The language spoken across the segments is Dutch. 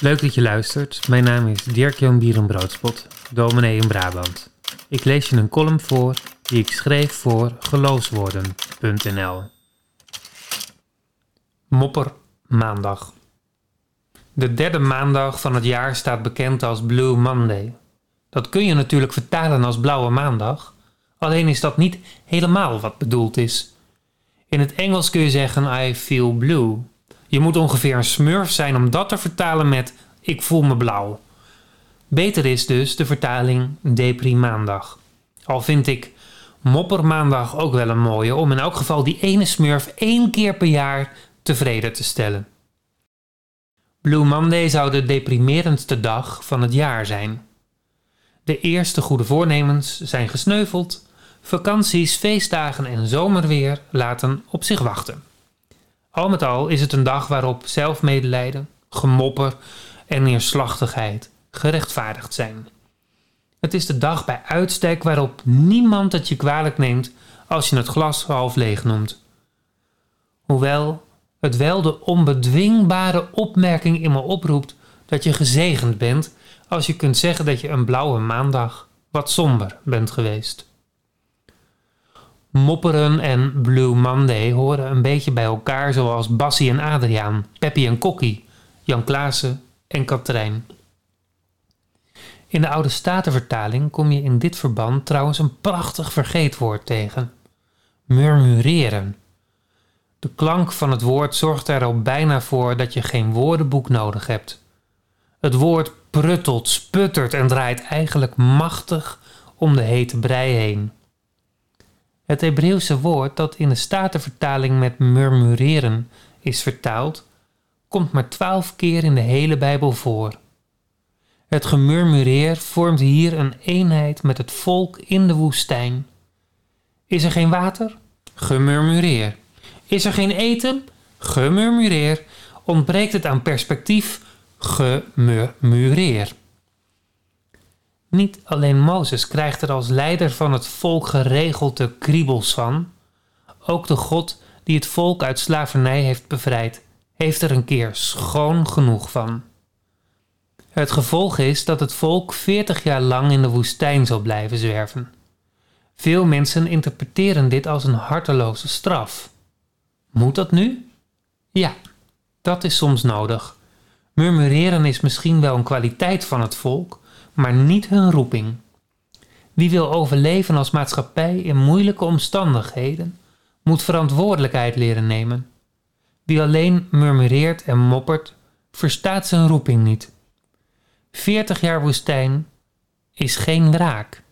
Leuk dat je luistert. Mijn naam is Dirk-Jan Bierenbroodspot, dominee in Brabant. Ik lees je een column voor die ik schreef voor geloofswoorden.nl. Mopper Maandag. De derde maandag van het jaar staat bekend als Blue Monday. Dat kun je natuurlijk vertalen als Blauwe Maandag, alleen is dat niet helemaal wat bedoeld is. In het Engels kun je zeggen I feel blue. Je moet ongeveer een smurf zijn om dat te vertalen met ik voel me blauw. Beter is dus de vertaling deprimaandag. Al vind ik moppermaandag ook wel een mooie om in elk geval die ene smurf één keer per jaar tevreden te stellen. Blue Monday zou de deprimerendste dag van het jaar zijn. De eerste goede voornemens zijn gesneuveld, vakanties, feestdagen en zomerweer laten op zich wachten. Al met al is het een dag waarop zelfmedelijden, gemopper en neerslachtigheid gerechtvaardigd zijn. Het is de dag bij uitstek waarop niemand het je kwalijk neemt als je het glas half leeg noemt. Hoewel het wel de onbedwingbare opmerking in me oproept dat je gezegend bent als je kunt zeggen dat je een blauwe maandag wat somber bent geweest. Mopperen en Blue Monday horen een beetje bij elkaar zoals Bassie en Adriaan, Peppy en Kokkie, Jan Klaassen en Katrijn. In de oude statenvertaling kom je in dit verband trouwens een prachtig vergeetwoord tegen. Murmureren. De klank van het woord zorgt er al bijna voor dat je geen woordenboek nodig hebt. Het woord pruttelt, sputtert en draait eigenlijk machtig om de hete brei heen. Het Hebreeuwse woord dat in de Statenvertaling met murmureren is vertaald, komt maar twaalf keer in de hele Bijbel voor. Het gemurmureer vormt hier een eenheid met het volk in de woestijn. Is er geen water? Gemurmureer. Is er geen eten? Gemurmureer. Ontbreekt het aan perspectief? Gemurmureer. Niet alleen Mozes krijgt er als leider van het volk geregeld de kriebels van, ook de God die het volk uit slavernij heeft bevrijd, heeft er een keer schoon genoeg van. Het gevolg is dat het volk veertig jaar lang in de woestijn zal blijven zwerven. Veel mensen interpreteren dit als een harteloze straf. Moet dat nu? Ja, dat is soms nodig. Murmureren is misschien wel een kwaliteit van het volk, maar niet hun roeping. Wie wil overleven als maatschappij in moeilijke omstandigheden, moet verantwoordelijkheid leren nemen. Wie alleen murmureert en moppert, verstaat zijn roeping niet. Veertig jaar woestijn is geen wraak.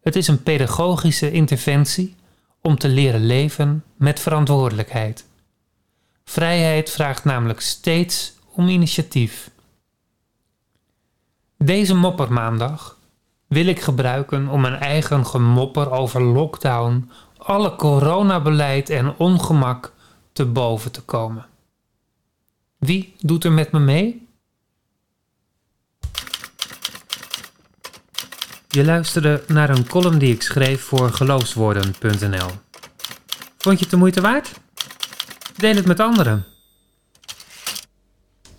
Het is een pedagogische interventie om te leren leven met verantwoordelijkheid. Vrijheid vraagt namelijk steeds om initiatief. Deze moppermaandag wil ik gebruiken om mijn eigen gemopper over lockdown, alle coronabeleid en ongemak te boven te komen. Wie doet er met me mee? Je luisterde naar een column die ik schreef voor geloofswoorden.nl. Vond je het de moeite waard? Deel het met anderen.